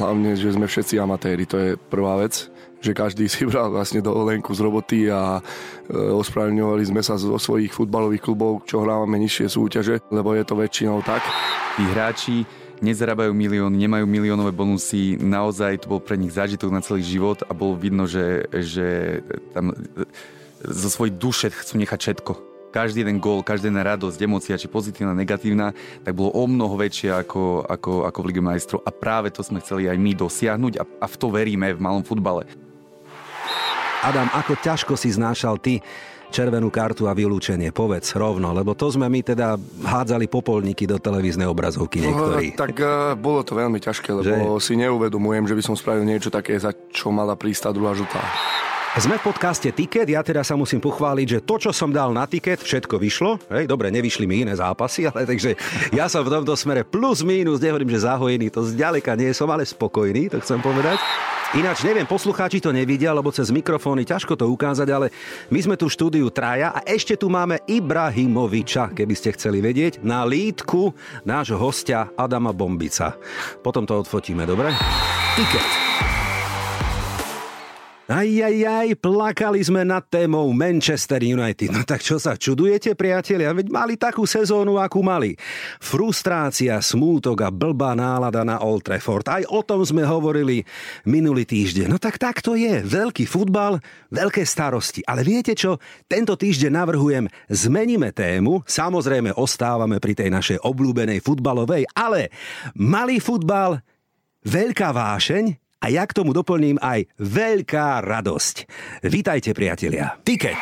hlavne, že sme všetci amatéri, to je prvá vec že každý si bral vlastne dovolenku z roboty a e, ospravedlňovali sme sa zo svojich futbalových klubov, čo hrávame nižšie súťaže, lebo je to väčšinou tak. Tí hráči nezarábajú milión, nemajú miliónové bonusy, naozaj to bol pre nich zážitok na celý život a bolo vidno, že, že tam zo svojej duše chcú nechať všetko každý jeden gól, každá jedna radosť, emócia, či pozitívna, negatívna, tak bolo o mnoho väčšie ako, ako, ako v Lige majstrov. A práve to sme chceli aj my dosiahnuť a, a v to veríme v malom futbale. Adam, ako ťažko si znášal ty červenú kartu a vylúčenie? Povedz rovno, lebo to sme my teda hádzali popolníky do televíznej obrazovky niektorí. No, tak uh, bolo to veľmi ťažké, lebo že? si neuvedomujem, že by som spravil niečo také, za čo mala prísť tá druhá žltá. Sme v podcaste Ticket, ja teda sa musím pochváliť, že to, čo som dal na tiket, všetko vyšlo. Hej, dobre, nevyšli mi iné zápasy, ale takže ja som v tomto smere plus mínus, nehovorím, že zahojený, to zďaleka nie som, ale spokojný, to chcem povedať. Ináč neviem, poslucháči to nevidia, lebo cez mikrofóny ťažko to ukázať, ale my sme tu štúdiu traja a ešte tu máme Ibrahimoviča, keby ste chceli vedieť, na lítku nášho hostia Adama Bombica. Potom to odfotíme, dobre? Ticket. Aj, aj, aj, plakali sme nad témou Manchester United. No tak čo sa čudujete, priatelia? Veď mali takú sezónu, akú mali. Frustrácia, smútok a blbá nálada na Old Trafford. Aj o tom sme hovorili minulý týždeň. No tak tak to je. Veľký futbal, veľké starosti. Ale viete čo? Tento týždeň navrhujem, zmeníme tému. Samozrejme ostávame pri tej našej obľúbenej futbalovej, ale malý futbal, veľká vášeň, a ja k tomu doplním aj veľká radosť. Vítajte, priatelia. Tiket.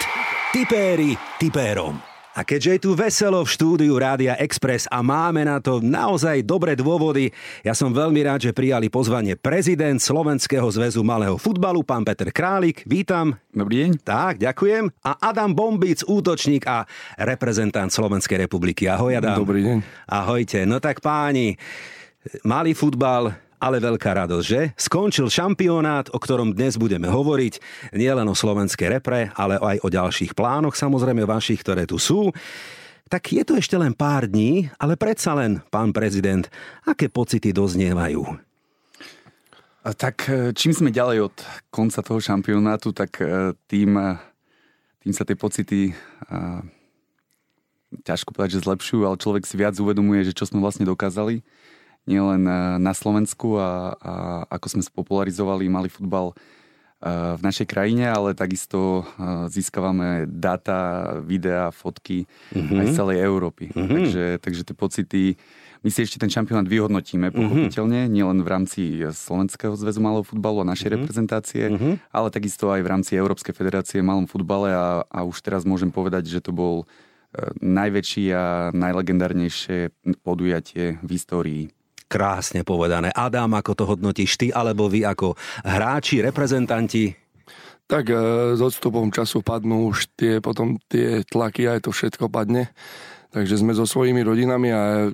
Tipéri tipérom. A keďže je tu veselo v štúdiu Rádia Express a máme na to naozaj dobré dôvody, ja som veľmi rád, že prijali pozvanie prezident Slovenského zväzu malého futbalu, pán Peter Králik. Vítam. Dobrý deň. Tak, ďakujem. A Adam Bombic, útočník a reprezentant Slovenskej republiky. Ahoj, Adam. Dobrý deň. Ahojte. No tak páni, malý futbal, ale veľká radosť, že? Skončil šampionát, o ktorom dnes budeme hovoriť, nielen o slovenskej repre, ale aj o ďalších plánoch, samozrejme vašich, ktoré tu sú. Tak je to ešte len pár dní, ale predsa len, pán prezident, aké pocity doznievajú? Tak e, čím sme ďalej od konca toho šampionátu, tak e, tým, e, tým sa tie pocity ťažko povedať, že zlepšujú, ale človek si viac uvedomuje, že čo sme vlastne dokázali nielen eh, na Slovensku a, a ako sme spopularizovali malý futbal eh, v našej krajine, ale takisto eh, získavame data, videá, fotky mm-hmm. aj z celej Európy. Mm-hmm. Takže, takže tie pocity, my si ešte ten šampionát vyhodnotíme mhm. pochopiteľne, mm-hmm. nielen v rámci Slovenského zväzu malého futbalu a našej mm-hmm. reprezentácie, mm-hmm. ale takisto aj v rámci Európskej federácie malom futbale a, a už teraz môžem povedať, že to bol najväčší a najlegendárnejšie podujatie v histórii Krásne povedané. Adam, ako to hodnotíš ty, alebo vy ako hráči, reprezentanti? Tak e, s odstupom času padnú už tie, potom tie tlaky, aj to všetko padne. Takže sme so svojimi rodinami a e,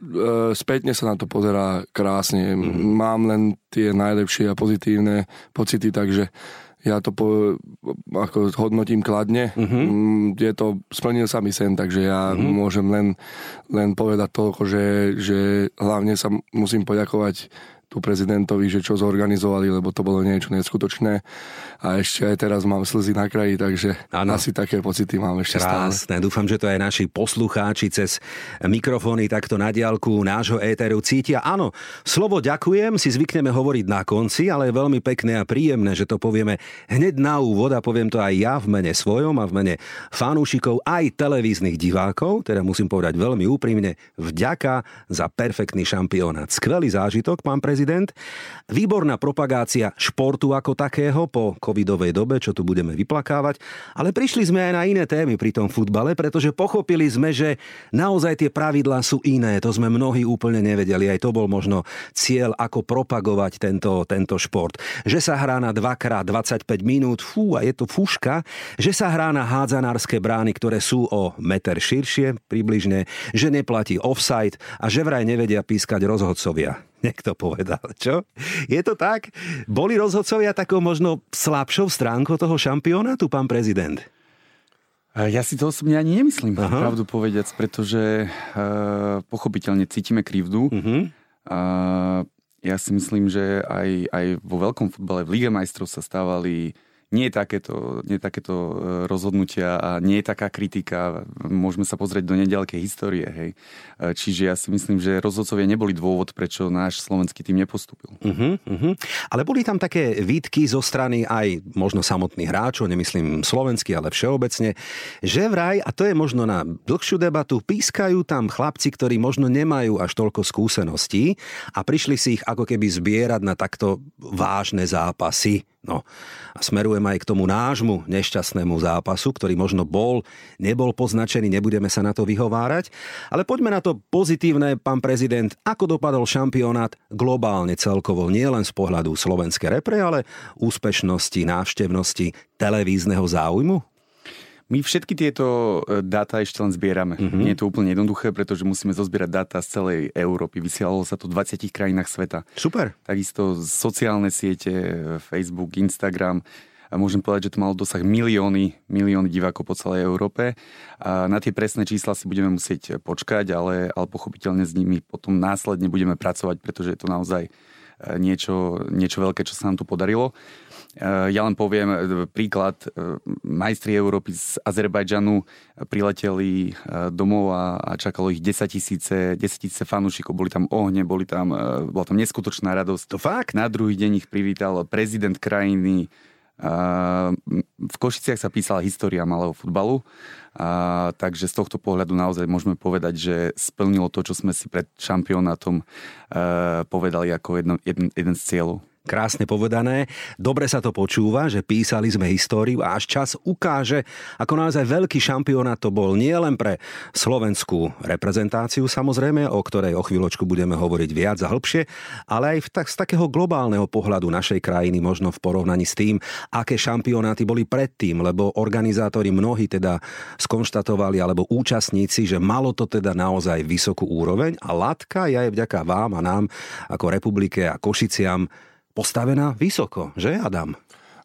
spätne sa na to pozerá krásne. Mm-hmm. Mám len tie najlepšie a pozitívne pocity, takže ja to po, ako hodnotím kladne. Uh-huh. Je to, splnil sa mi sen, takže ja uh-huh. môžem len, len povedať toľko, že, že hlavne sa musím poďakovať tu prezidentovi, že čo zorganizovali, lebo to bolo niečo neskutočné. A ešte aj teraz mám slzy na kraji, takže ano. asi také pocity mám ešte Krásne. stále. Dúfam, že to aj naši poslucháči cez mikrofóny takto na diálku nášho éteru cítia. Áno, slovo ďakujem si zvykneme hovoriť na konci, ale je veľmi pekné a príjemné, že to povieme hneď na úvod a poviem to aj ja v mene svojom a v mene fanúšikov aj televíznych divákov, teda musím povedať veľmi úprimne, vďaka za perfektný šampionát. Skvelý zážitok, pán prezident prezident. Výborná propagácia športu ako takého po covidovej dobe, čo tu budeme vyplakávať, ale prišli sme aj na iné témy pri tom futbale, pretože pochopili sme, že naozaj tie pravidlá sú iné. To sme mnohí úplne nevedeli. Aj to bol možno cieľ, ako propagovať tento, tento šport. Že sa hrá na 2x25 minút, fú, a je to fúška, že sa hrá na hádzanárske brány, ktoré sú o meter širšie približne, že neplatí offside a že vraj nevedia pískať rozhodcovia niekto povedal, čo? Je to tak? Boli rozhodcovia takou možno slabšou stránkou toho šampionátu, pán prezident? Ja si to osobne ani nemyslím, Aha. pravdu povediac, pretože uh, pochopiteľne cítime krivdu. Uh-huh. Uh, ja si myslím, že aj, aj vo veľkom futbale v Lige majstrov sa stávali nie je takéto, nie takéto e, rozhodnutia a nie taká kritika. Môžeme sa pozrieť do nedalekej histórie. Hej. E, čiže ja si myslím, že rozhodcovia neboli dôvod, prečo náš slovenský tým nepostupil. Uh-huh, uh-huh. Ale boli tam také výtky zo strany aj možno samotných hráčov, nemyslím slovenský, ale všeobecne, že vraj, a to je možno na dlhšiu debatu, pískajú tam chlapci, ktorí možno nemajú až toľko skúseností a prišli si ich ako keby zbierať na takto vážne zápasy No a smerujem aj k tomu nášmu nešťastnému zápasu, ktorý možno bol, nebol poznačený, nebudeme sa na to vyhovárať. Ale poďme na to pozitívne, pán prezident, ako dopadol šampionát globálne celkovo, nie len z pohľadu slovenskej repre, ale úspešnosti, návštevnosti, televízneho záujmu? My všetky tieto e, dáta ešte len zbierame. Mm-hmm. Nie je to úplne jednoduché, pretože musíme zozbierať dáta z celej Európy. Vysielalo sa to v 20 krajinách sveta. Super. Takisto sociálne siete, Facebook, Instagram. A môžem povedať, že to malo dosah milióny, milióny divákov po celej Európe. A na tie presné čísla si budeme musieť počkať, ale, ale pochopiteľne s nimi potom následne budeme pracovať, pretože je to naozaj e, niečo, niečo veľké, čo sa nám tu podarilo. Ja len poviem e, príklad. E, majstri Európy z Azerbajdžanu prileteli e, domov a, a čakalo ich 10 tisíce, 10 tisíce fanúšikov. Boli tam ohne, boli tam, bola tam neskutočná radosť. To fakt? Na druhý deň ich privítal prezident krajiny. V Košiciach sa písala história malého futbalu, takže z tohto pohľadu naozaj môžeme povedať, že splnilo to, čo sme si pred šampionátom povedali ako jeden, jeden z cieľov. Krásne povedané. Dobre sa to počúva, že písali sme históriu a až čas ukáže, ako naozaj veľký šampionát to bol nie len pre slovenskú reprezentáciu samozrejme, o ktorej o chvíľočku budeme hovoriť viac a hĺbšie, ale aj v tak, z takého globálneho pohľadu našej krajiny, možno v porovnaní s tým, aké šampionáty boli predtým, lebo organizátori mnohí teda skonštatovali, alebo účastníci, že malo to teda naozaj vysokú úroveň a latka je aj vďaka vám a nám ako republike a Košiciam postavená vysoko, že Adam?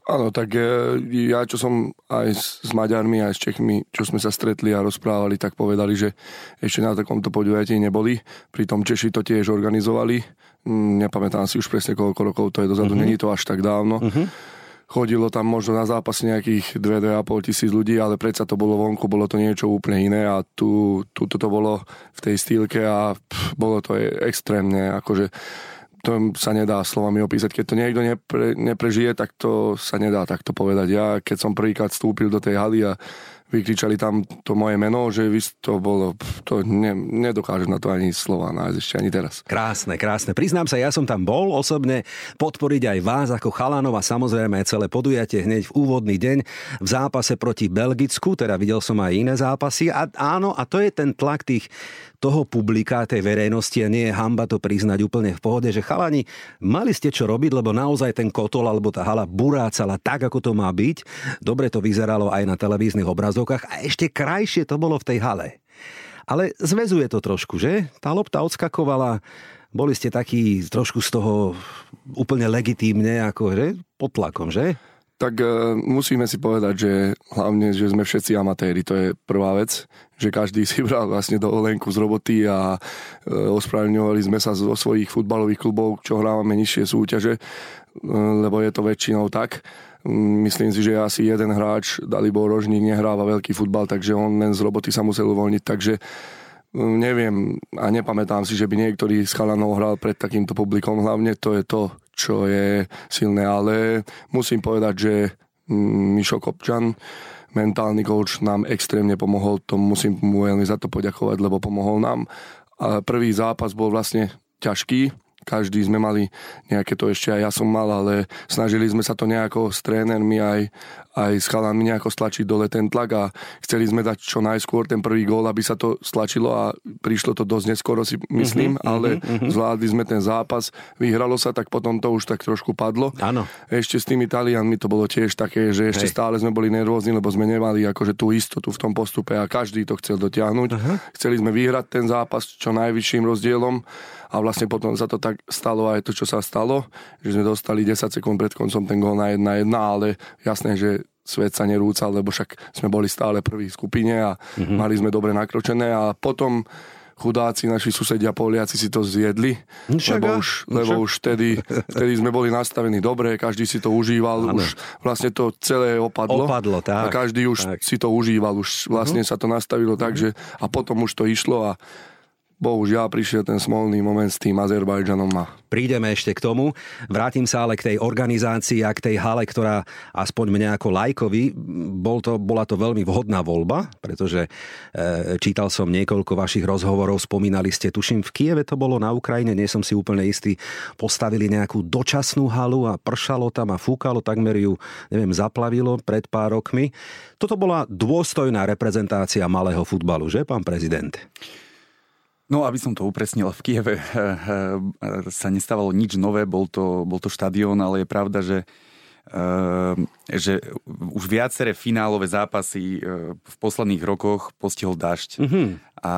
Áno, tak e, ja, čo som aj s Maďarmi, aj s Čechmi, čo sme sa stretli a rozprávali, tak povedali, že ešte na takomto podujatí neboli. Pritom Češi to tiež organizovali. Mm, nepamätám si už presne koľko rokov to je dozadu, uh-huh. není to až tak dávno. Uh-huh. Chodilo tam možno na zápas nejakých 2-2,5 tisíc ľudí, ale predsa to bolo vonku, bolo to niečo úplne iné a tu, tu to bolo v tej stýlke a pff, bolo to extrémne, akože to sa nedá slovami opísať. Keď to niekto nepre, neprežije, tak to sa nedá takto povedať. Ja, keď som prvýkrát vstúpil do tej haly a vykričali tam to moje meno, že vy to bolo, to ne, nedokážem na to ani slova nájsť ešte ani teraz. Krásne, krásne. Priznám sa, ja som tam bol osobne podporiť aj vás ako chalanov a samozrejme aj celé podujatie hneď v úvodný deň v zápase proti Belgicku, teda videl som aj iné zápasy a áno, a to je ten tlak tých toho publika, tej verejnosti a nie je hamba to priznať úplne v pohode, že chalani, mali ste čo robiť, lebo naozaj ten kotol alebo tá hala burácala tak, ako to má byť. Dobre to vyzeralo aj na televíznych obrazovkách a ešte krajšie to bolo v tej hale. Ale zväzuje to trošku, že? Tá lopta odskakovala, boli ste takí trošku z toho úplne legitímne, ako, že? Pod tlakom, že? Tak uh, musíme si povedať, že hlavne, že sme všetci amatéri, to je prvá vec, že každý si bral vlastne do Olenku z roboty a uh, ospravedlňovali sme sa zo svojich futbalových klubov, čo hrávame nižšie súťaže, uh, lebo je to väčšinou tak. Myslím si, že asi jeden hráč, Dalibor Rožník, nehráva veľký futbal, takže on len z roboty sa musel uvoľniť, takže um, neviem a nepamätám si, že by niektorý z chalanov hral pred takýmto publikom, hlavne to je to, čo je silné, ale musím povedať, že mm, Mišo Kopčan, mentálny coach, nám extrémne pomohol, to musím mu veľmi za to poďakovať, lebo pomohol nám. A prvý zápas bol vlastne ťažký, každý sme mali nejaké to ešte aj ja som mal, ale snažili sme sa to nejako s trénermi aj, aj s chalami nejako stlačiť dole ten tlak a chceli sme dať čo najskôr ten prvý gól, aby sa to stlačilo a prišlo to dosť neskoro si myslím, uh-huh, ale uh-huh. zvládli sme ten zápas, vyhralo sa, tak potom to už tak trošku padlo. Áno. Ešte s tými Talianmi to bolo tiež také, že ešte Hej. stále sme boli nervózni, lebo sme nemali akože tú istotu v tom postupe a každý to chcel dotiahnuť. Uh-huh. Chceli sme vyhrať ten zápas čo najvyšším rozdielom a vlastne potom sa to tak stalo aj to, čo sa stalo, že sme dostali 10 sekúnd pred koncom ten gól na 1-1, ale jasné, že svet sa nerúcal, lebo však sme boli stále prvý v skupine a mm-hmm. mali sme dobre nakročené a potom chudáci, naši susedia Poliaci si to zjedli, Však, lebo, už, lebo už vtedy, vtedy sme boli nastavení dobre, každý si to užíval, ano. už vlastne to celé opadlo. Opadlo, tak. A každý už tak. si to užíval, už vlastne uh-huh. sa to nastavilo uh-huh. tak, že a potom už to išlo a bohužiaľ prišiel ten smolný moment s tým Azerbajdžanom. A... Prídeme ešte k tomu. Vrátim sa ale k tej organizácii a k tej hale, ktorá aspoň mne ako lajkovi, bol to, bola to veľmi vhodná voľba, pretože e, čítal som niekoľko vašich rozhovorov, spomínali ste, tuším, v Kieve to bolo na Ukrajine, nie som si úplne istý, postavili nejakú dočasnú halu a pršalo tam a fúkalo, takmer ju, neviem, zaplavilo pred pár rokmi. Toto bola dôstojná reprezentácia malého futbalu, že, pán prezident? No, aby som to upresnil, v Kieve eh, eh, sa nestávalo nič nové, bol to, bol to štadión, ale je pravda, že eh, že už viaceré finálové zápasy v posledných rokoch postihol dažď. Mm-hmm. A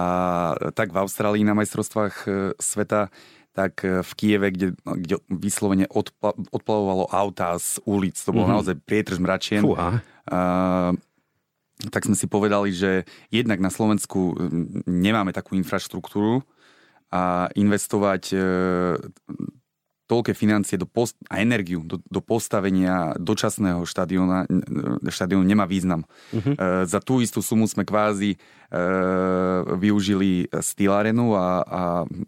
tak v Austrálii na majstrovstvách sveta, tak v Kieve, kde, kde vyslovene odpla, odplavovalo auta z ulic. To bolo mm-hmm. naozaj prietrž mračien. Fúha tak sme si povedali, že jednak na Slovensku nemáme takú infraštruktúru a investovať e, toľké financie do post- a energiu do, do postavenia dočasného štadióna, štadiónu nemá význam. Uh-huh. E, za tú istú sumu sme kvázi E, využili Steel Arenu a, a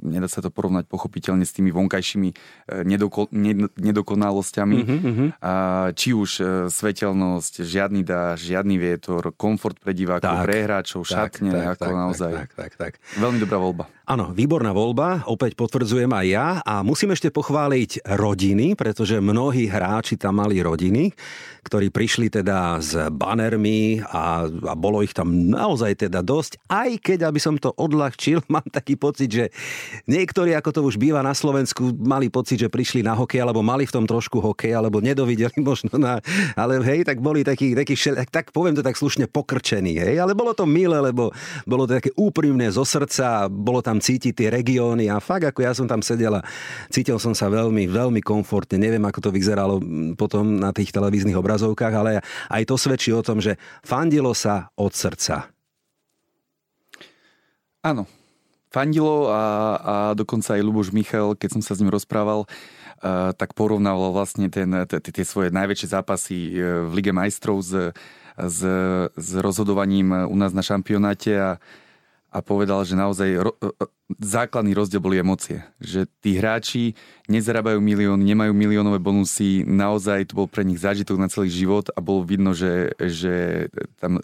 nedá sa to porovnať pochopiteľne s tými vonkajšími e, nedoko, ned, nedokonalosťami. Uh-huh, A, či už e, svetelnosť, žiadny dáž, žiadny vietor, komfort pre divákov, tak, pre hráčov, šatne, tak, ako tak, naozaj. Tak, tak, tak, tak. Veľmi dobrá voľba. Áno, výborná voľba, opäť potvrdzujem aj ja. A musím ešte pochváliť rodiny, pretože mnohí hráči tam mali rodiny, ktorí prišli teda s banermi a, a bolo ich tam naozaj teda dosť, aj keď, aby som to odľahčil, mám taký pocit, že niektorí, ako to už býva na Slovensku, mali pocit, že prišli na hokej, alebo mali v tom trošku hokej, alebo nedovideli možno na... Ale hej, tak boli takí, takí šel, tak poviem to tak slušne pokrčení, hej, ale bolo to milé, lebo bolo to také úprimné zo srdca, bolo tam cítiť tie regióny a fakt, ako ja som tam sedela, cítil som sa veľmi, veľmi komfortne. Neviem, ako to vyzeralo potom na tých televíznych obrazovkách, ale aj to svedčí o tom, že fandilo sa od srdca. Áno, fandilo a, a dokonca aj Luboš Michal, keď som sa s ním rozprával, tak porovnával vlastne ten, tie svoje najväčšie zápasy e, v Lige majstrov s rozhodovaním u nás na šampionáte a, a povedal, že naozaj ro, e, základný rozdiel boli emócie. Že tí hráči nezarábajú milióny, nemajú miliónové bonusy, naozaj to bol pre nich zážitok na celý život a bolo vidno, že, že tam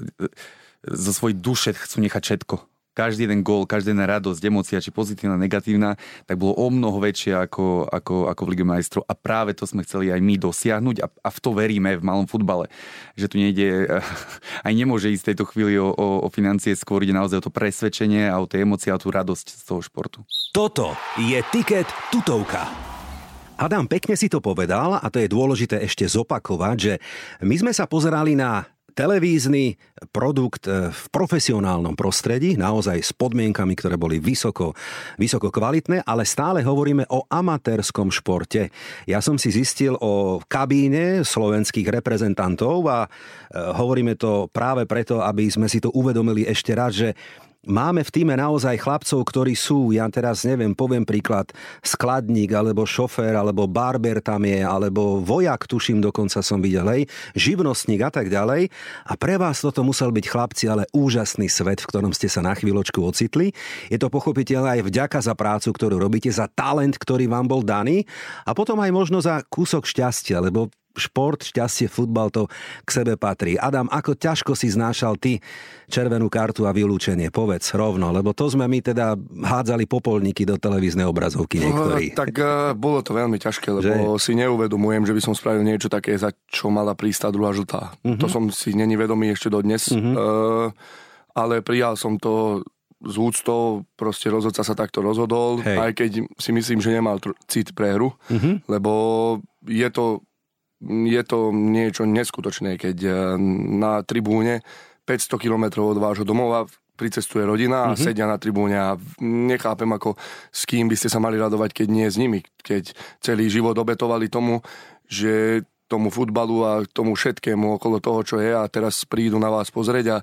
zo svojej duše chcú nechať všetko každý jeden gól, každá jedna radosť, emócia, či pozitívna, negatívna, tak bolo o mnoho väčšie ako, ako, ako v Lige majstrov. A práve to sme chceli aj my dosiahnuť a, a v to veríme v malom futbale. Že tu nejde, aj nemôže ísť v tejto chvíli o, o, o financie, skôr ide naozaj o to presvedčenie a o tie emócie a tú radosť z toho športu. Toto je tiket tutovka. Adam pekne si to povedal a to je dôležité ešte zopakovať, že my sme sa pozerali na televízny produkt e, v profesionálnom prostredí, naozaj s podmienkami, ktoré boli vysoko, vysoko kvalitné, ale stále hovoríme o amatérskom športe. Ja som si zistil o kabíne slovenských reprezentantov a e, hovoríme to práve preto, aby sme si to uvedomili ešte raz, že Máme v týme naozaj chlapcov, ktorí sú, ja teraz neviem, poviem príklad, skladník, alebo šofér, alebo barber tam je, alebo vojak, tuším, dokonca som videl, hej, živnostník a tak ďalej. A pre vás toto musel byť chlapci, ale úžasný svet, v ktorom ste sa na chvíľočku ocitli. Je to pochopiteľné aj vďaka za prácu, ktorú robíte, za talent, ktorý vám bol daný a potom aj možno za kúsok šťastia, lebo šport, šťastie, futbal to k sebe patrí. Adam, ako ťažko si znášal ty červenú kartu a vylúčenie? Povedz rovno, lebo to sme my teda hádzali popolníky do televíznej obrazovky niektorí. Uh, tak uh, bolo to veľmi ťažké, lebo že? si neuvedomujem, že by som spravil niečo také, za čo mala prísť tá druhá žltá. Uh-huh. To som si není vedomý ešte dodnes. Uh-huh. Uh, ale prijal som to s úctou, proste rozhodca sa takto rozhodol, Hej. aj keď si myslím, že nemal tr- cit pre hru, uh-huh. lebo je to, je to niečo neskutočné, keď eh, na tribúne 500 km od vášho domova pricestuje rodina a uh-huh. sedia na tribúne a nechápem, ako s kým by ste sa mali radovať, keď nie s nimi, keď celý život obetovali tomu, že tomu futbalu a tomu všetkému okolo toho, čo je a teraz prídu na vás pozrieť a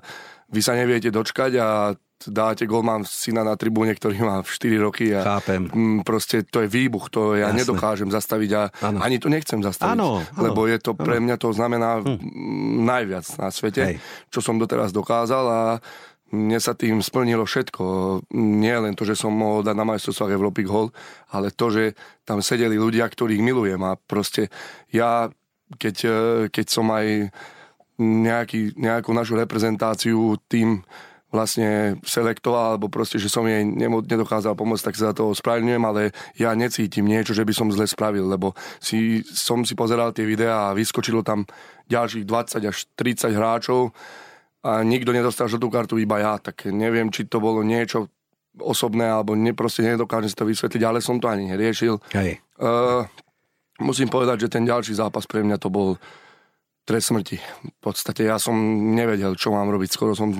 vy sa neviete dočkať a dáte gol, mám syna na tribúne, ktorý má 4 roky a Chápem. proste to je výbuch, to ja Jasne. nedokážem zastaviť a ano. ani to nechcem zastaviť, ano, ano, lebo je to pre mňa to znamená hm. najviac na svete, Hej. čo som doteraz dokázal a mne sa tým splnilo všetko. Nie len to, že som mohol dať na majstrovstvách Európy gol, ale to, že tam sedeli ľudia, ktorých milujem a proste ja, keď, keď som aj nejaký, nejakú našu reprezentáciu tým vlastne selektoval, alebo proste, že som jej nedokázal pomôcť, tak sa za to ospravedlňujem, ale ja necítim niečo, že by som zle spravil, lebo si, som si pozeral tie videá a vyskočilo tam ďalších 20 až 30 hráčov a nikto nedostal žltú kartu, iba ja, tak neviem, či to bolo niečo osobné, alebo ne, proste nedokážem si to vysvetliť, ale som to ani neriešil. Hej. Uh, musím povedať, že ten ďalší zápas pre mňa to bol trest smrti. V podstate ja som nevedel, čo mám robiť. Skoro som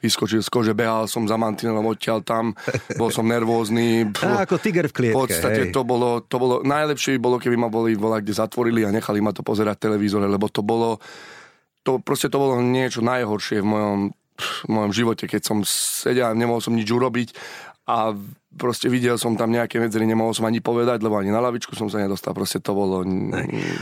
vyskočil z kože, behal som za mantinelom odtiaľ tam, bol som nervózny. A ako tiger v klietke. V podstate to bolo, to bolo, najlepšie by bolo, keby ma boli volať, kde zatvorili a nechali ma to pozerať v televízore, lebo to bolo, to proste to bolo niečo najhoršie v mojom, v mojom živote, keď som sedel a nemohol som nič urobiť a proste videl som tam nejaké medzery, nemohol som ani povedať, lebo ani na lavičku som sa nedostal, proste to bolo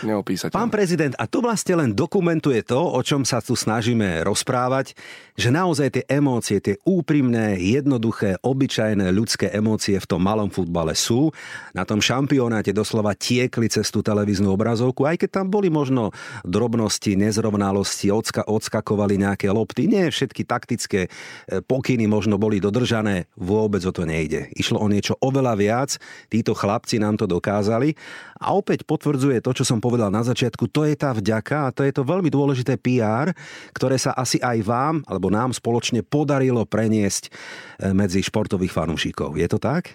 neopísať. Pán prezident, a to vlastne len dokumentuje to, o čom sa tu snažíme rozprávať, že naozaj tie emócie, tie úprimné, jednoduché, obyčajné ľudské emócie v tom malom futbale sú. Na tom šampionáte doslova tiekli cez tú televíznu obrazovku, aj keď tam boli možno drobnosti, nezrovnalosti, odska, odskakovali nejaké lopty. Nie všetky taktické e, pokyny možno boli dodržané, vôbec o to nejde Išlo o niečo oveľa viac. Títo chlapci nám to dokázali. A opäť potvrdzuje to, čo som povedal na začiatku. To je tá vďaka a to je to veľmi dôležité PR, ktoré sa asi aj vám alebo nám spoločne podarilo preniesť eh, medzi športových fanúšikov. Je to tak?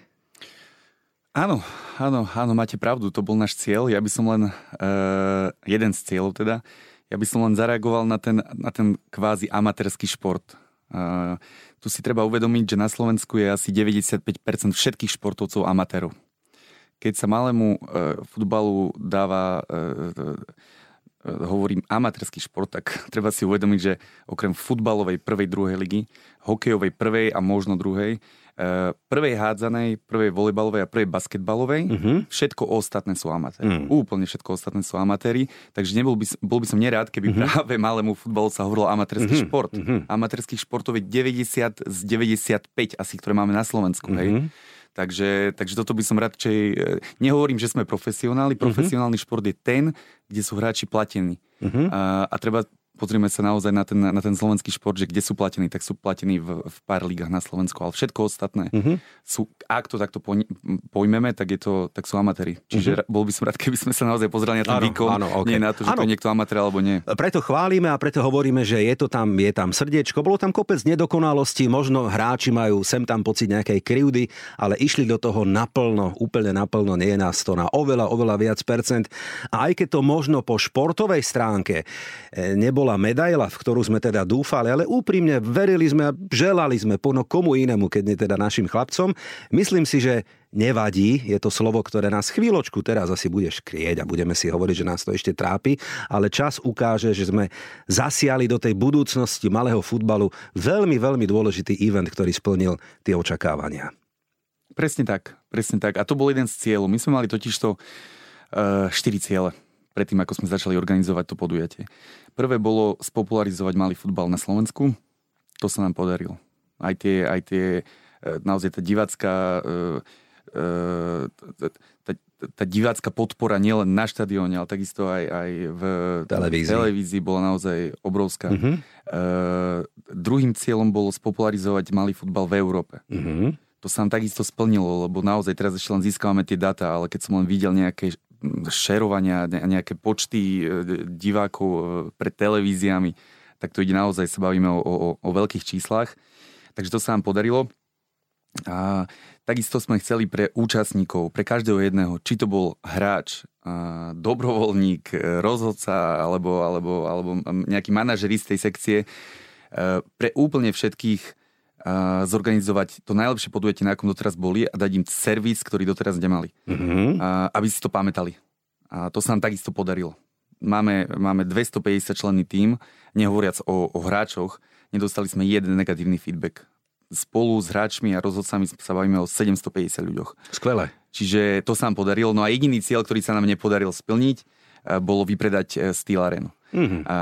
Áno, áno, áno, máte pravdu, to bol náš cieľ. Ja by som len, uh, jeden z cieľov teda, ja by som len zareagoval na ten, na ten kvázi amatérsky šport. Uh, tu si treba uvedomiť, že na Slovensku je asi 95% všetkých športovcov amatérov. Keď sa malému e, futbalu dáva, e, e, hovorím amatérsky šport, tak treba si uvedomiť, že okrem futbalovej prvej, druhej ligy, hokejovej prvej a možno druhej, prvej hádzanej, prvej volejbalovej a prvej basketbalovej. Uh-huh. Všetko ostatné sú amatéri. Uh-huh. Úplne všetko ostatné sú amatéri. Takže nebol by, bol by som nerád, keby uh-huh. práve malému futbalu sa hovorilo amatérsky uh-huh. šport. Uh-huh. Amatérských športov je 90 z 95 asi, ktoré máme na Slovensku. Uh-huh. Hej? Takže, takže toto by som radšej... Eh, nehovorím, že sme profesionáli. Profesionálny uh-huh. šport je ten, kde sú hráči platení. Uh-huh. A, a treba pozrieme sa naozaj na ten, na ten slovenský šport, že kde sú platení, tak sú platení v, v pár ligách na Slovensku, ale všetko ostatné mm-hmm. sú, ak to takto pojmeme, tak, je to, tak sú amatéri. Čiže mm-hmm. bol by som rád, keby sme sa naozaj pozreli na ten áno, výkon, áno, okay. nie na to, že áno. to je niekto amatér alebo nie. Preto chválime a preto hovoríme, že je to tam, je tam srdiečko, bolo tam kopec nedokonalostí, možno hráči majú sem tam pocit nejakej krivdy, ale išli do toho naplno, úplne naplno, nie je nás to na oveľa, oveľa viac percent. A aj keď to možno po športovej stránke eh, nebolo bola medaila, v ktorú sme teda dúfali, ale úprimne verili sme a želali sme pono komu inému, keď nie teda našim chlapcom. Myslím si, že nevadí, je to slovo, ktoré nás chvíľočku teraz asi bude škrieť a budeme si hovoriť, že nás to ešte trápi, ale čas ukáže, že sme zasiali do tej budúcnosti malého futbalu veľmi, veľmi dôležitý event, ktorý splnil tie očakávania. Presne tak, presne tak. A to bol jeden z cieľov. My sme mali totižto uh, štyri ciele predtým, ako sme začali organizovať to podujatie. Prvé bolo spopularizovať malý futbal na Slovensku. To sa nám podarilo. Aj tie, aj tie e, naozaj tá divacká e, e, tá, tá, divácka podpora nielen na štadióne, ale takisto aj, aj v televízii. televízii bola naozaj obrovská. Uh-huh. Uh, druhým cieľom bolo spopularizovať malý futbal v Európe. Uh-huh. To sa nám takisto splnilo, lebo naozaj teraz ešte len získavame tie data, ale keď som len videl nejaké šerovania, nejaké počty divákov pred televíziami, tak to ide naozaj, sa bavíme o, o, o veľkých číslach. Takže to sa nám podarilo. A takisto sme chceli pre účastníkov, pre každého jedného, či to bol hráč, dobrovoľník, rozhodca alebo, alebo, alebo nejaký manažer z tej sekcie, pre úplne všetkých zorganizovať to najlepšie podujete, na akom doteraz boli a dať im servis, ktorý doteraz nemali. Mm-hmm. Aby si to pamätali. A to sa nám takisto podarilo. Máme, máme 250 členný tím, nehovoriac o, o hráčoch, nedostali sme jeden negatívny feedback spolu s hráčmi a rozhodcami sa bavíme o 750 ľuďoch. Skvelé. Čiže to sa nám podarilo. No a jediný cieľ, ktorý sa nám nepodaril splniť, e, bolo vypredať e, Steel Arenu. Mm-hmm. A,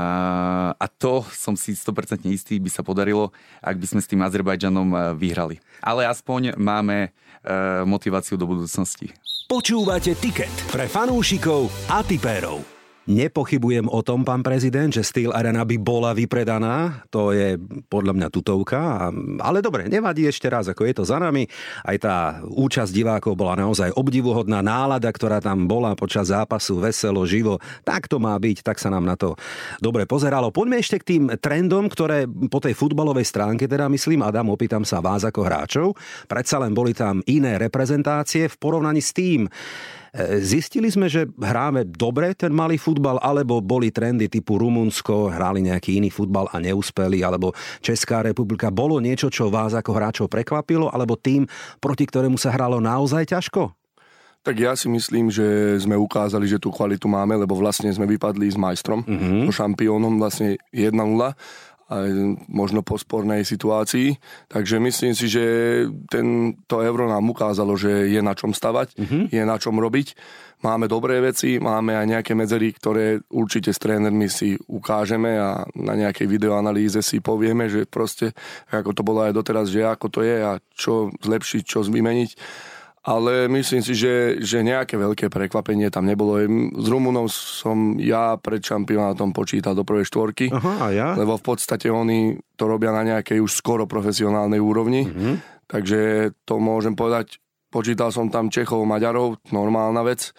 a to som si 100% istý, by sa podarilo, ak by sme s tým Azerbajdžanom e, vyhrali. Ale aspoň máme e, motiváciu do budúcnosti. Počúvate Ticket pre fanúšikov a tipérov. Nepochybujem o tom, pán prezident, že Steel Arena by bola vypredaná. To je podľa mňa tutovka. Ale dobre, nevadí ešte raz, ako je to za nami. Aj tá účasť divákov bola naozaj obdivuhodná. Nálada, ktorá tam bola počas zápasu, veselo, živo. Tak to má byť, tak sa nám na to dobre pozeralo. Poďme ešte k tým trendom, ktoré po tej futbalovej stránke, teda myslím, Adam, opýtam sa vás ako hráčov. Predsa len boli tam iné reprezentácie v porovnaní s tým, zistili sme, že hráme dobre ten malý futbal, alebo boli trendy typu Rumunsko, hrali nejaký iný futbal a neúspeli, alebo Česká republika. Bolo niečo, čo vás ako hráčov prekvapilo, alebo tým, proti ktorému sa hralo naozaj ťažko? Tak ja si myslím, že sme ukázali, že tú kvalitu máme, lebo vlastne sme vypadli s majstrom, mm-hmm. so šampiónom vlastne 1-0 aj možno po spornej situácii. Takže myslím si, že ten, to euro nám ukázalo, že je na čom stavať, mm-hmm. je na čom robiť. Máme dobré veci, máme aj nejaké medzery, ktoré určite s trénermi si ukážeme a na nejakej videoanalýze si povieme, že proste, ako to bolo aj doteraz, že ako to je a čo zlepšiť, čo vymeniť ale myslím si, že, že nejaké veľké prekvapenie tam nebolo. S Rumunom som ja pred šampionátom počítal do prvej štvorky, Aha, a ja? lebo v podstate oni to robia na nejakej už skoro profesionálnej úrovni, mm-hmm. takže to môžem povedať, počítal som tam Čechov, Maďarov, normálna vec.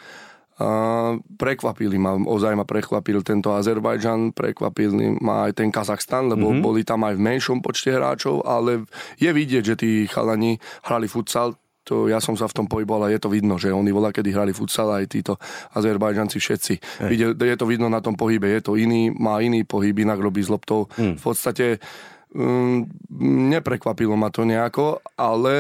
A prekvapili ma, ozaj ma prekvapil tento Azerbajdžan, prekvapil ma aj ten Kazachstan, lebo mm-hmm. boli tam aj v menšom počte hráčov, ale je vidieť, že tí chalani hrali futsal, to ja som sa v tom pohyboval a je to vidno, že oni volá, kedy hrali futsal aj títo Azerbajdžanci všetci. Hey. Je to vidno na tom pohybe, je to iný, má iný pohyb, inak robí s loptou. Hmm. V podstate um, neprekvapilo ma to nejako, ale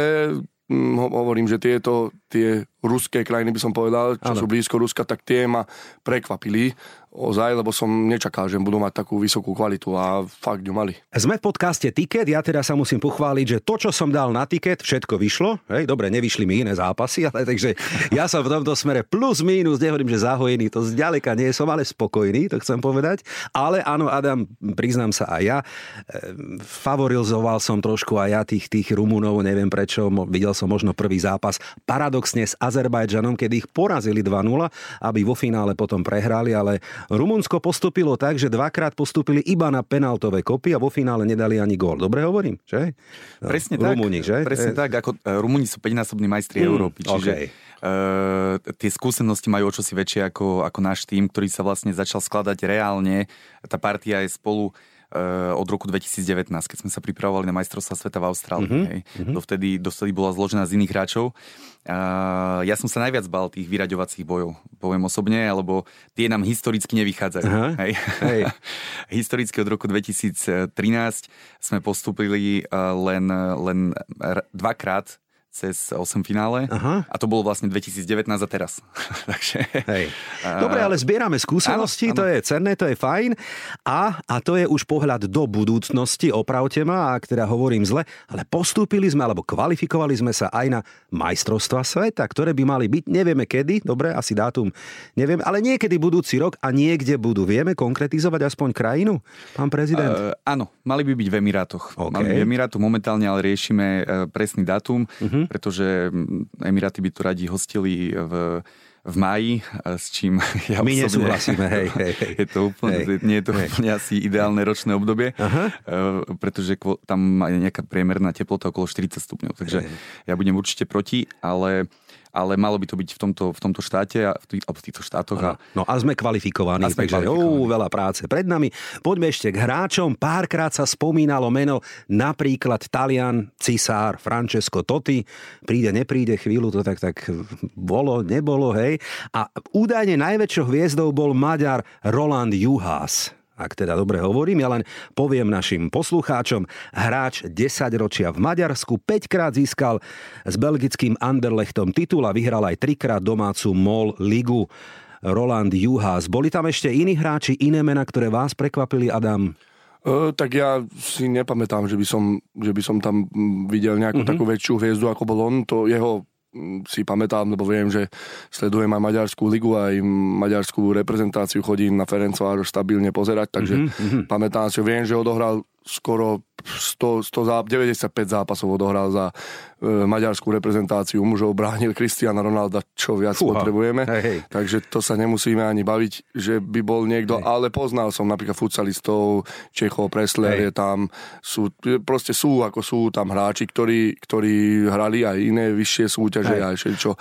um, hovorím, že tieto tie ruské krajiny by som povedal, čo ano. sú blízko Ruska, tak tie ma prekvapili ozaj, lebo som nečakal, že budú mať takú vysokú kvalitu a fakt ju mali. Sme v podcaste Ticket, ja teda sa musím pochváliť, že to, čo som dal na Ticket, všetko vyšlo. Hej, dobre, nevyšli mi iné zápasy, ale takže ja som v tomto smere plus mínus, nehovorím, že zahojený, to zďaleka nie som, ale spokojný, to chcem povedať. Ale áno, Adam, priznám sa aj ja, e, favorizoval som trošku aj ja tých, tých Rumunov, neviem prečo, videl som možno prvý zápas, paradoxne s Azerbajdžanom, keď ich porazili 2-0, aby vo finále potom prehrali, ale Rumunsko postupilo tak, že dvakrát postupili iba na penaltové kopy a vo finále nedali ani gól. Dobre hovorím, že? Presne Rumúni, tak. Že? Presne e... tak, ako e, Rumúni sú 5-násobní majstri mm, Európy, čiže okay. Uh, tie skúsenosti majú o čosi väčšie ako, ako náš tým, ktorý sa vlastne začal skladať reálne. Tá partia je spolu uh, od roku 2019, keď sme sa pripravovali na majstrovstvá sveta v Austrálii. Mm-hmm. Hej. Mm-hmm. Dovtedy, dovtedy bola zložená z iných hráčov. Uh, ja som sa najviac bal tých vyraďovacích bojov, poviem osobne, lebo tie nám historicky nevychádzajú. Uh-huh. Hej. Hej. historicky od roku 2013 sme postupili uh, len, len dvakrát cez 8 finále Aha. a to bolo vlastne 2019 a teraz. Takže... Hej. Dobre, ale zbierame skúsenosti, áno, áno. to je cenné, to je fajn a, a to je už pohľad do budúcnosti, opravte ma, ak teda hovorím zle, ale postúpili sme alebo kvalifikovali sme sa aj na majstrovstva sveta, ktoré by mali byť, nevieme kedy, dobre, asi dátum neviem, ale niekedy budúci rok a niekde budú. Vieme konkretizovať aspoň krajinu, pán prezident? Uh, áno, mali by byť v Emirátoch. Okay. Mali by v Emirátoch, momentálne ale riešime uh, presný dátum. Uh-huh pretože Emiráty by to radi hostili v v maji, s čím ja My osobne, nesúhlasíme, hej, hej, hej. Je to úplne, Hej. nie je to Hej. úplne asi ideálne ročné obdobie, Aha. eh, pretože tam je nejaká priemerná teplota okolo 40 stupňov, takže ja budem určite proti, ale, ale malo by to byť v tomto, v tomto štáte, a v, tých, alebo v týchto štátoch. A, No a sme kvalifikovaní, A sme takže kvalifikovaní. Ó, veľa práce pred nami. Poďme ešte k hráčom. Párkrát sa spomínalo meno napríklad Talian, Cisár, Francesco Totti. Príde, nepríde, chvíľu to tak, tak bolo, nebolo, hej. A údajne najväčšou hviezdou bol Maďar Roland Juhás. Ak teda dobre hovorím, ja len poviem našim poslucháčom. Hráč 10 ročia v Maďarsku, 5 krát získal s belgickým Anderlechtom titul a vyhral aj 3 krát domácu MOL ligu. Roland Juhás. Boli tam ešte iní hráči, iné mená, ktoré vás prekvapili, Adam? E, tak ja si nepamätám, že by som, že by som tam mm, videl nejakú mm-hmm. takú väčšiu hviezdu, ako bol on. To jeho si pamätám, lebo viem, že sledujem aj Maďarskú ligu, aj maďarskú reprezentáciu, chodím na Ferencvároš stabilne pozerať, takže mm-hmm. pamätám si, viem, že odohral skoro 100, 100 zá, 95 zápasov odohral za e, maďarskú reprezentáciu mužov, bránil Cristiana Ronalda, čo viac Fúha. potrebujeme. Hej, hej. Takže to sa nemusíme ani baviť, že by bol niekto, Hej. ale poznal som napríklad futsalistov, Čechov, Presler Hej. je tam, sú, proste sú ako sú tam hráči, ktorí, ktorí hrali aj iné vyššie súťaže Hej. aj všetko.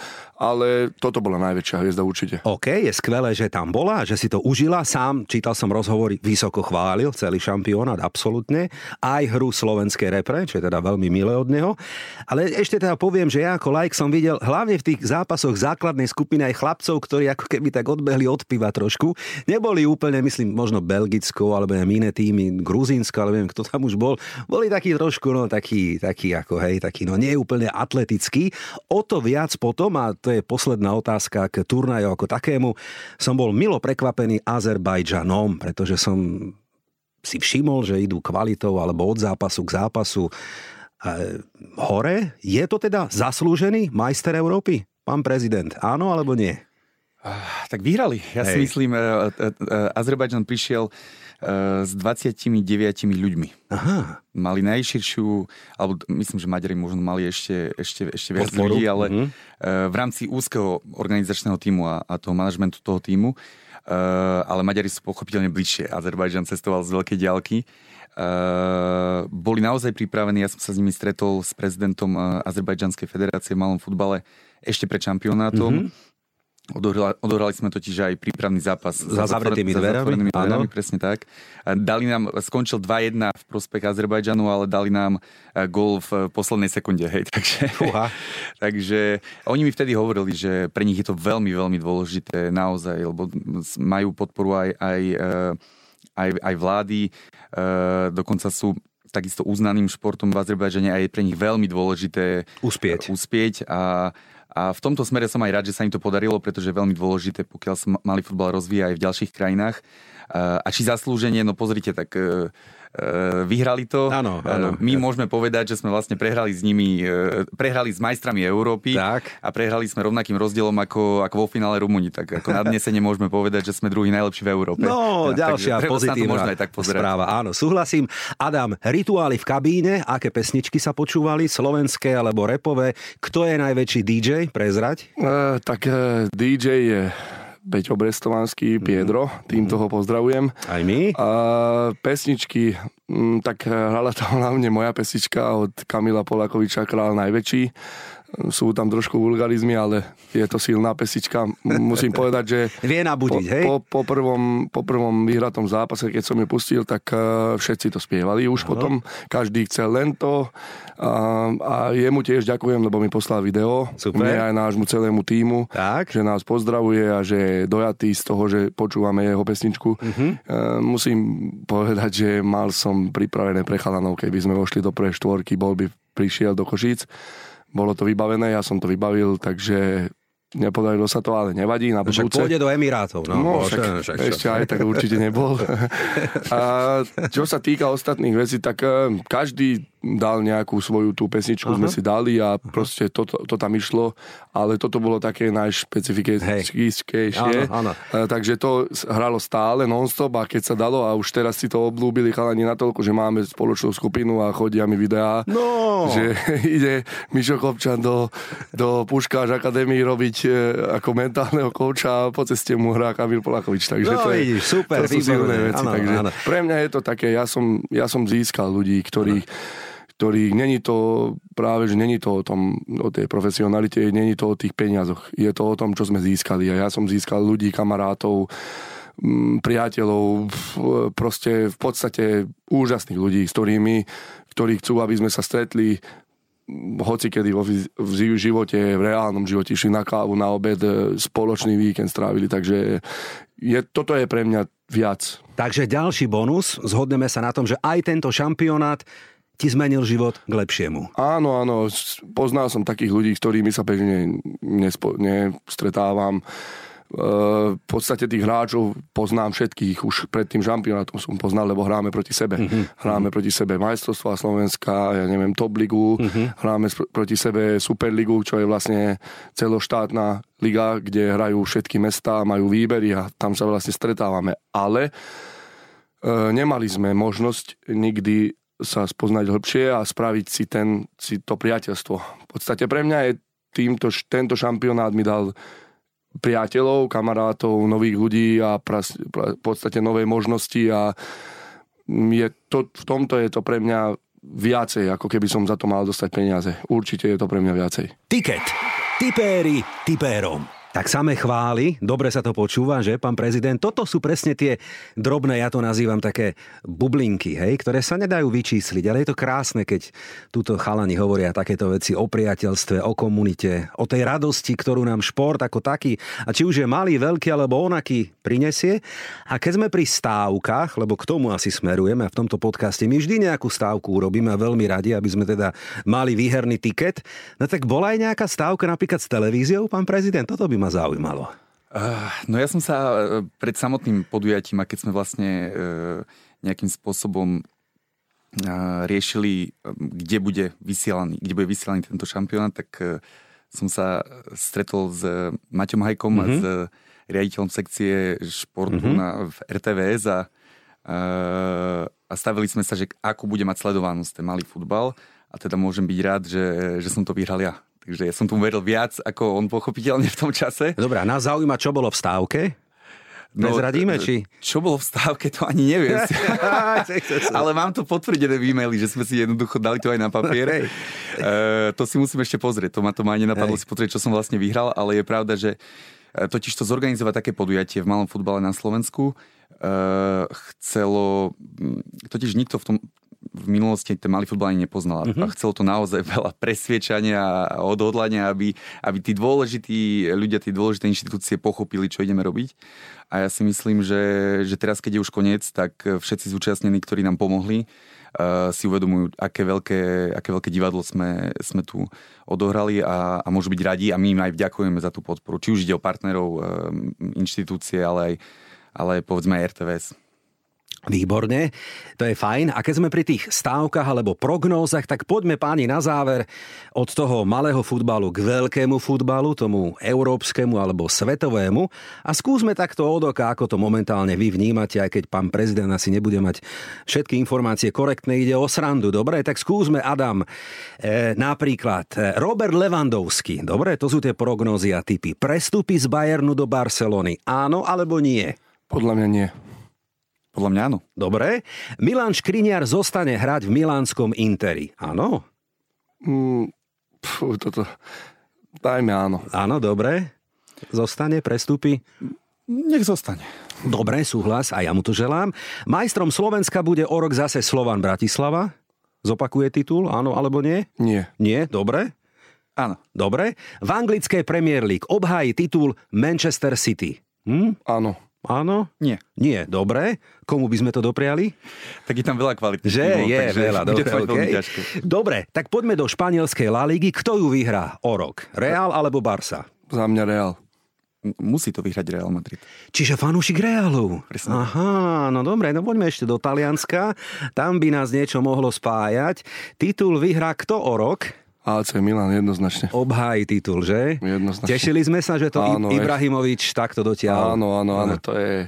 Ale toto bola najväčšia hviezda určite. OK, je skvelé, že tam bola, že si to užila. Sám čítal som rozhovory, vysoko chválil celý šampionát, absolútne. Aj hru slovenskej repre, čo je teda veľmi milé od neho. Ale ešte teda poviem, že ja ako like som videl hlavne v tých zápasoch základnej skupiny aj chlapcov, ktorí ako keby tak odbehli od piva trošku. Neboli úplne, myslím, možno Belgicko, alebo neviem, iné týmy, Gruzínsko, alebo neviem, kto tam už bol. Boli takí trošku, no takí, takí ako, hej, takí, no nie úplne atletickí. O to viac potom, a to je posledná otázka k turnaju ako takému, som bol milo prekvapený Azerbajdžanom, pretože som si všimol, že idú kvalitou alebo od zápasu k zápasu e, hore. Je to teda zaslúžený majster Európy? Pán prezident, áno alebo nie? tak vyhrali. Ja si Hej. myslím, e, e, Azerbajdžan prišiel s 29 ľuďmi. Aha, Mali najširšiu, alebo myslím, že Maďari možno mali ešte, ešte, ešte viac Podporu. ľudí, ale Mhm. e, v rámci úzkeho organizačného týmu a, a toho manažmentu toho týmu, ale Maďari sú pochopiteľne bližšie. Azerbajdžan cestoval z veľkej diálky. Uh, boli naozaj pripravení, ja som sa s nimi stretol s prezidentom uh, Azerbajdžanskej federácie v malom futbale ešte pred šampionátom. Mm-hmm. Odohrali, odohrali sme totiž aj prípravný zápas Za zavretými za dverami, áno. dverami, presne tak. Dali nám, skončil 2-1 v prospech Azerbajdžanu, ale dali nám eh, gól v poslednej sekunde, hej, takže, Fúha. takže oni mi vtedy hovorili, že pre nich je to veľmi, veľmi dôležité naozaj, lebo majú podporu aj, aj, eh, aj, aj vlády, dokonca sú takisto uznaným športom v Azerbajdžane a je pre nich veľmi dôležité Uspieť. uspieť a, a v tomto smere som aj rád, že sa im to podarilo, pretože je veľmi dôležité, pokiaľ sa ma- malý futbal rozvíja aj v ďalších krajinách. A či zaslúženie, no pozrite, tak e, vyhrali to. Áno, E, áno. My môžeme povedať, že sme vlastne prehrali s nimi, e, prehrali s majstrami Európy Tak. a prehrali sme rovnakým rozdielom ako, ako vo finále Rumúni. Tak ako na dnesene môžeme povedať, že sme druhý najlepší v Európe. No, Ja, ďalšia takže pozitívna možno aj tak pozerať. správa. Áno, súhlasím. Adam, rituály v kabíne, aké pesničky sa počúvali, slovenské alebo repové? Kto je najväčší DJ? Prezrať? E, tak e, DJ je Beťo Brestovanský, Piedro, týmto ho pozdravujem. Aj my? A pesničky, mm, tak eh, hrala tam hlavne moja pesnička od Kamila Polakoviča, Král najväčší. Sú tam trošku vulgarizmy, ale je to silná pesnička. M- Musím povedať, že Vie nabudiť, hej? po, po, prvom, po prvom vyhratom zápase, keď som ju pustil, tak eh, všetci to spievali. Už potom každý chcel len to. A, a jemu tiež ďakujem, lebo mi poslal video. Super. Mne aj nášmu celému týmu Tak. že nás pozdravuje a že je dojatý z toho, že počúvame jeho pesničku. Uh-huh. E, musím povedať, že mal som pripravené pre chalanov, keby sme vošli do prvej štvorky, bol by prišiel do Košíc. Bolo to vybavené, ja som to vybavil, takže nepodarilo sa to, ale nevadí. Na Však budúce. pôjde do Emirátov. No, No, Bože, však, však, ešte aj tak určite nebol. A čo sa týka ostatných vecí, tak eh, každý dal nejakú svoju tú pesničku, Aha. sme si dali a proste to, to, to tam išlo, ale toto bolo také najšpecifickejšie. Takže to hralo stále non-stop a keď sa dalo a už teraz si to oblúbili chalani natoľko, že máme spoločnú skupinu a chodia mi videá, no. že ide Mišo Kopčan do, do Puškáš Akadémii robiť e, ako mentálneho kouča a po ceste mu hrá Kamil Polakovič. Takže no, to, je, vidíš, super, to sú silné veci. Ano, takže ano. pre mňa je to také, ja som, ja som získal ľudí, ktorí ktorý není to práve, že není to o tom, o tej profesionalite, není to o tých peniazoch. Je to o tom, čo sme získali. A ja som získal ľudí, kamarátov, mm, priateľov, proste v podstate úžasných ľudí, s ktorými, ktorí chcú, aby sme sa stretli hoci kedy v živote, v reálnom živote išli na kávu, na obed, e, spoločný víkend strávili, takže je, toto je pre mňa viac. Takže ďalší bonus, zhodneme sa na tom, že aj tento šampionát ti zmenil život k lepšiemu. Áno, áno, poznal som takých ľudí, ktorými sa bežne nespo, nestretávam. E, v podstate tých hráčov poznám všetkých, už pred tým šampionátom som poznal, lebo hráme proti sebe. Mm-hmm. Hráme proti sebe majstrovstva Slovenska, ja neviem, top ligu, mm-hmm. hráme proti sebe superligu, čo je vlastne celoštátna liga, kde hrajú všetky mesta, majú výbery a tam sa vlastne stretávame. Ale e, nemali sme možnosť nikdy sa spoznať hlbšie a spraviť si, ten, si to priateľstvo. V podstate pre mňa je týmto, tento šampionát mi dal priateľov, kamarátov, nových ľudí a pras, pra, v podstate nové možnosti a je to, v tomto je to pre mňa viacej, ako keby som za to mal dostať peniaze. Určite je to pre mňa viacej. Tiket. Tipéri tipérom. Tak samé chvály, dobre sa to počúva, že, pán prezident? Toto sú presne tie drobné, ja to nazývam také bublinky, hej, ktoré sa nedajú vyčísliť, ale je to krásne, keď túto chalani hovoria takéto veci o priateľstve, o komunite, o tej radosti, ktorú nám šport ako taký, a či už je malý, veľký alebo onaký, prinesie. A keď sme pri stávkach, lebo k tomu asi smerujeme a v tomto podcaste my vždy nejakú stávku urobíme veľmi radi, aby sme teda mali výherný tiket, no tak bola aj nejaká stávka napríklad s televíziou, pán prezident? Toto by ma zaujímalo? Uh, no ja som sa uh, pred samotným podujatím, a keď sme vlastne uh, nejakým spôsobom riešili, kde bude vysielaný, kde bude vysielaný tento šampionát, tak som sa stretol s Maťom Hajkom mm-hmm. a mhm. s riaditeľom sekcie športu mm-hmm. na, v RTVS a, a stavili sme sa, že ako bude mať sledovanosť ten malý futbal a teda môžem byť rád, že, že som to vyhral ja. Takže ja som tomu veril viac, ako on pochopiteľne v tom čase. Dobre, a nás zaujíma, čo bolo v stávke? No, Nezradíme, či? Čo bolo v stávke, to ani neviem. Ale mám to potvrdené v e-maili, že sme si jednoducho dali to aj na papier. uh, to si musím ešte pozrieť. To ma to ma ani nenapadlo si pozrieť, čo som vlastne vyhral, ale je pravda, že uh, totiž to zorganizovať také podujatie v malom futbale na Slovensku uh, chcelo, totiž nikto v tom, v minulosti ten malý futbal ani nepoznal. Mm-hmm. A chcelo to naozaj veľa presviečania a odhodlania, aby, aby tí dôležití ľudia, tie dôležité inštitúcie pochopili, čo ideme robiť. A ja si myslím, že, že teraz, keď je už koniec, tak všetci zúčastnení, ktorí nám pomohli, uh, si uvedomujú, aké veľké, aké veľké divadlo sme, sme tu odohrali a, a môžu byť radi a my im aj vďakujeme za tú podporu. Či už ide o partnerov, uh, inštitúcie, ale aj, ale povedzme aj RTVS. Výborne, to je fajn. A keď sme pri tých stávkach alebo prognózach, tak poďme páni na záver od toho malého futbalu k veľkému futbalu, tomu európskemu alebo svetovému a skúsme takto od oka, ako to momentálne vy vnímate, aj keď pán prezident asi nebude mať všetky informácie korektné, ide o srandu. Dobre, tak skúsme Adam. E, napríklad e, Robert Levandovský, dobre, to sú tie prognózy a typy. Prestupy z Bayernu do Barcelony, áno alebo nie? Podľa mňa nie. Podľa mňa áno. Dobre. Milan Škriniar zostane hrať v milánskom Interi. Áno? Mm, pfú, toto... Dajme áno. Áno, dobre. Zostane, prestúpi? Nech zostane. Dobre, súhlas a ja mu to želám. Majstrom Slovenska bude o rok zase Slovan Bratislava. Zopakuje titul, áno alebo nie? Nie. Nie, dobre. Áno. Dobre. V anglickej Premier League obhájí titul Manchester City. Hm? Áno. Áno? Nie. Nie, dobre. Komu by sme to dopriali? Tak je tam veľa kvality. Že týmov, je veľa, dobre, okay. Dobre, tak poďme do španielskej La Ligy. Kto ju vyhrá o rok? Real alebo Barsa? Za mňa Real. musí to vyhrať Real Madrid. Čiže fanúšik Realu. Presne. Aha, no dobre, no poďme ešte do Talianska. Tam by nás niečo mohlo spájať. Titul vyhrá kto o rok? AC Milan jednoznačne. Obhájí titul, že? Jednoznačne. Tešili sme sa, že to Áno, Ibrahimovič takto dotiahol. Áno, áno, áno, to je,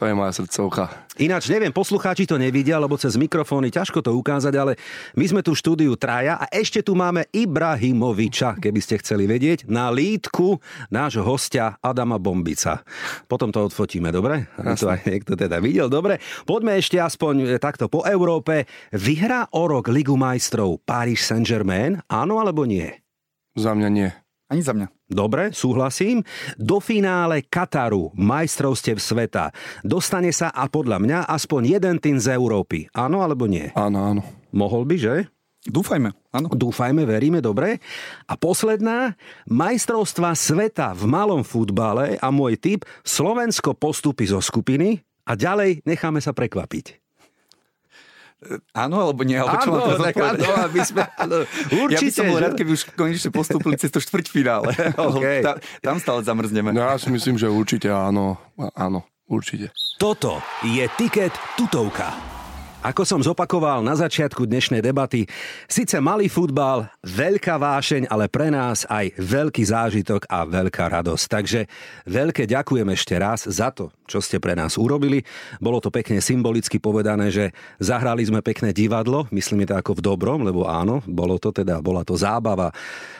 to je moja srdcovka. Ináč neviem, poslucháči to nevidia, lebo cez mikrofóny ťažko to ukázať, ale my sme tu v štúdiu traja a ešte tu máme Ibrahimoviča, keby ste chceli vedieť, na lítku nášho hostia Adama Bombica. Potom to odfotíme, dobre? Aby to aj niekto teda videl, dobre? Poďme ešte aspoň takto po Európe. Vyhrá o rok Ligu majstrov Paris Saint-Germain? Áno alebo nie? Za mňa nie. Ani za mňa. Dobre, súhlasím. Do finále Kataru, majstrovstiev sveta, dostane sa a podľa mňa aspoň jeden tým z Európy. Áno alebo nie? Áno, áno. Mohol by, že? Dúfajme, áno. Dúfajme, veríme, dobre. A posledná, majstrovstva sveta v malom futbale a môj tip, Slovensko postupí zo skupiny a ďalej necháme sa prekvapiť. Áno alebo nie, alebo čo mám tak áno, aby sme, áno, určite. ja by som bol že? rád, keby už konečne postúpili cez to štvrťfinále. OK. tam, tam stále zamrzneme. No ja si myslím, že určite áno. Áno, určite. Toto je Tiket tutovka. Ako som zopakoval na začiatku dnešnej debaty, síce malý futbal, veľká vášeň, ale pre nás aj veľký zážitok a veľká radosť. Takže veľké ďakujem ešte raz za to, čo ste pre nás urobili. Bolo to pekne symbolicky povedané, že zahrali sme pekné divadlo, myslíme to ako v dobrom, lebo áno, bolo to teda, bola to zábava,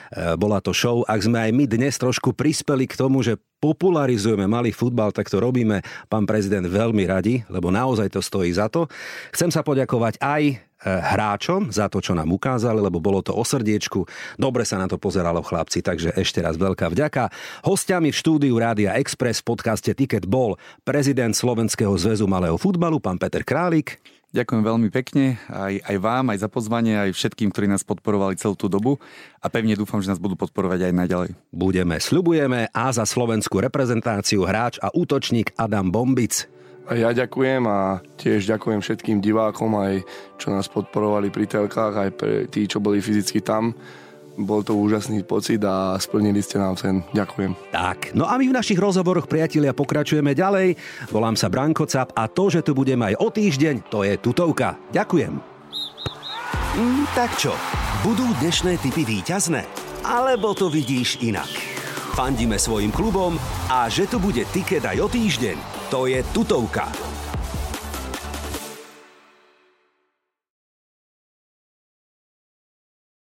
e, bola to show. Ak sme aj my dnes trošku prispeli k tomu, že popularizujeme malý futbal, tak to robíme, pán prezident, veľmi radi, lebo naozaj to stojí za to. Chcem sa poďakovať aj e, hráčom za to, čo nám ukázali, lebo bolo to o srdiečku. Dobre sa na to pozeralo chlapci, takže ešte raz veľká vďaka. Hostiami v štúdiu Rádia Express v podcaste Ticket bol prezident Slovenského zväzu malého futbalu, pán Peter Králik. Ďakujem veľmi pekne aj, aj vám, aj za pozvanie, aj všetkým, ktorí nás podporovali celú tú dobu a pevne dúfam, že nás budú podporovať aj naďalej. Budeme, sľubujeme a za slovenskú reprezentáciu hráč a útočník Adam Bombic. A ja ďakujem a tiež ďakujem všetkým divákom aj čo nás podporovali pri telkách, aj pre tí, čo boli fyzicky tam. Bol to úžasný pocit a splnili ste nám sen. Ďakujem. Tak, no a my v našich rozhovoroch, priatelia, pokračujeme ďalej. Volám sa Branko Cap a to, že tu budem aj o týždeň, to je tutovka. Ďakujem. Mm, tak čo, budú dnešné typy víťazné? Alebo to vidíš inak? Fandíme svojim klubom a že tu bude tiket aj o týždeň, to je tutovka.